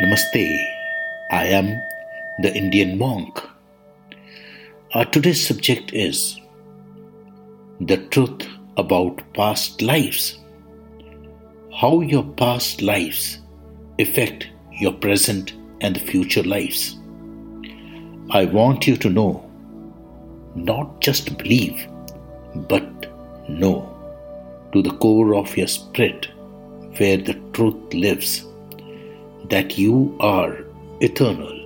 Namaste. I am the Indian monk. Our today's subject is the truth about past lives. How your past lives affect your present and the future lives. I want you to know, not just believe, but know to the core of your spirit where the truth lives that you are eternal.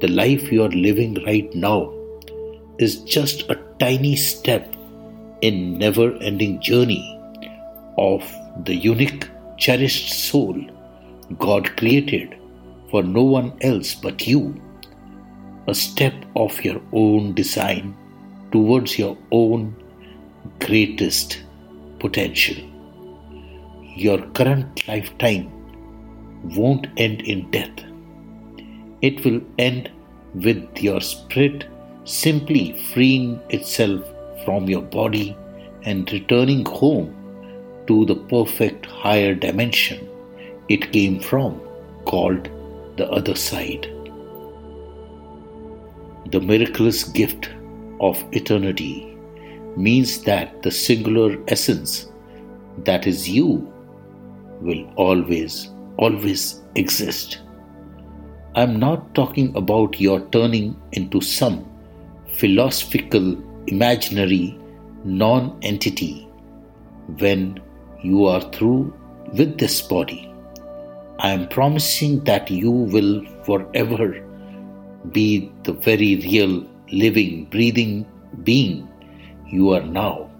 The life you are living right now is just a tiny step in never ending journey of the unique cherished soul God created for no one else but you. A step of your own design towards your own greatest potential. Your current lifetime won't end in death. It will end with your spirit simply freeing itself from your body and returning home to the perfect higher dimension it came from, called the other side. The miraculous gift of eternity means that the singular essence that is you will always, always exist. I'm not talking about your turning into some philosophical, imaginary non entity when you are through with this body. I am promising that you will forever be the very real, living, breathing being you are now,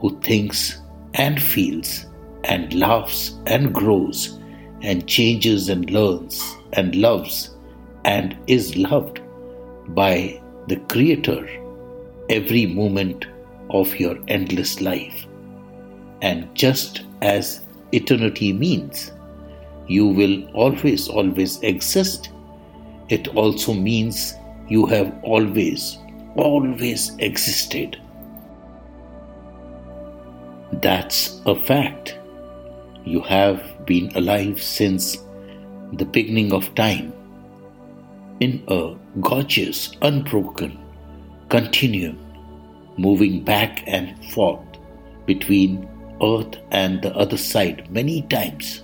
who thinks and feels and laughs and grows and changes and learns and loves and is loved by the Creator every moment of your endless life. And just as eternity means you will always, always exist, it also means you have always, always existed. That's a fact. You have been alive since the beginning of time in a gorgeous, unbroken continuum, moving back and forth between earth and the other side many times.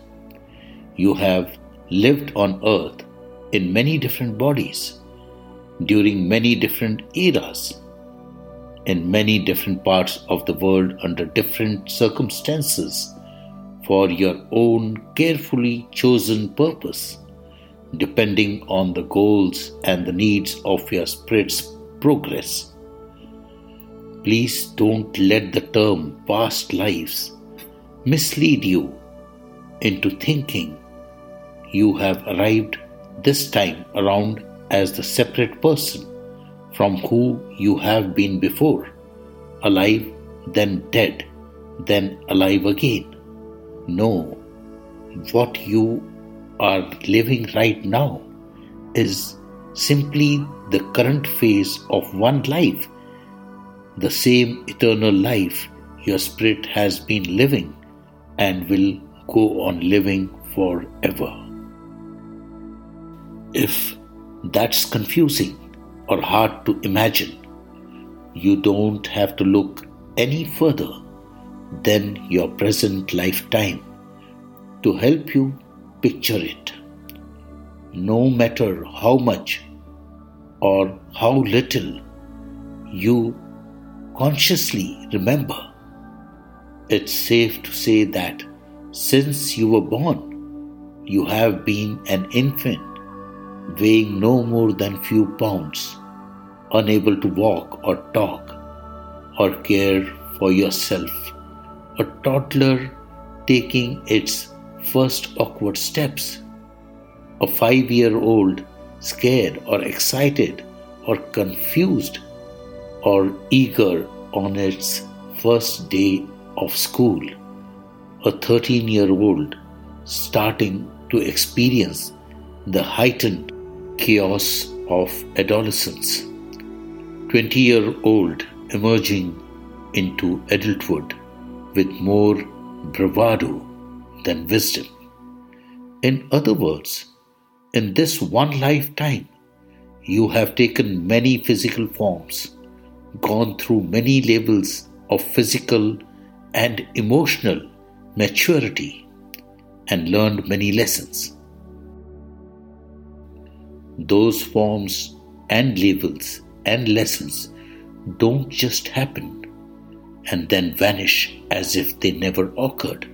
You have lived on earth in many different bodies during many different eras in many different parts of the world under different circumstances for your own carefully chosen purpose depending on the goals and the needs of your spirit's progress. Please don't let the term past lives mislead you into thinking you have arrived this time around as the separate person from who you have been before, alive, then dead, then alive again. No, what you are living right now is simply the current phase of one life, the same eternal life your spirit has been living and will go on living forever. If that's confusing or hard to imagine, you don't have to look any further than your present lifetime to help you picture it. No matter how much or how little you consciously remember, it's safe to say that since you were born, you have been an infant weighing no more than few pounds, unable to walk or talk or care for yourself, a toddler taking its first awkward steps. A five year old scared or excited or confused or eager on its first day of school. A 13 year old starting to experience the heightened chaos of adolescence. 20 year old emerging into adulthood with more bravado than wisdom. In other words, in this one lifetime, you have taken many physical forms, gone through many levels of physical and emotional maturity, and learned many lessons. Those forms and levels and lessons don't just happen and then vanish as if they never occurred.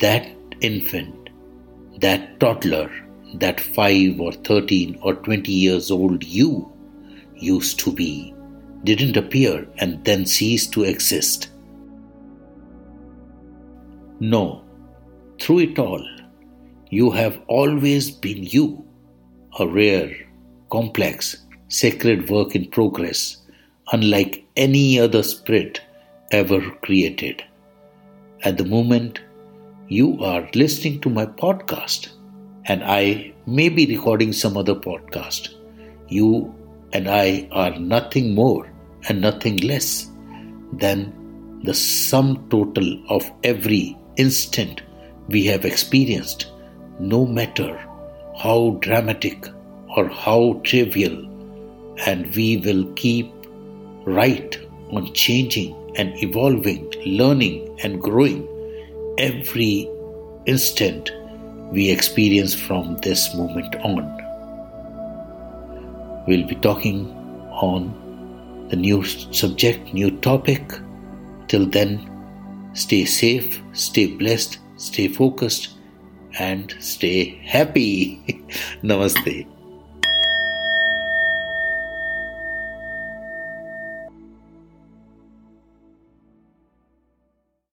That infant, that toddler, that 5 or 13 or 20 years old you used to be didn't appear and then cease to exist. No, through it all, you have always been you, a rare, complex, sacred work in progress, unlike any other spirit ever created. At the moment, you are listening to my podcast, and I may be recording some other podcast. You and I are nothing more and nothing less than the sum total of every instant we have experienced, no matter how dramatic or how trivial, and we will keep right on changing and evolving, learning and growing every instant we experience from this moment on. We'll be talking on the new subject, new topic. Till then, stay safe, stay blessed, stay focused, and stay happy. Namaste.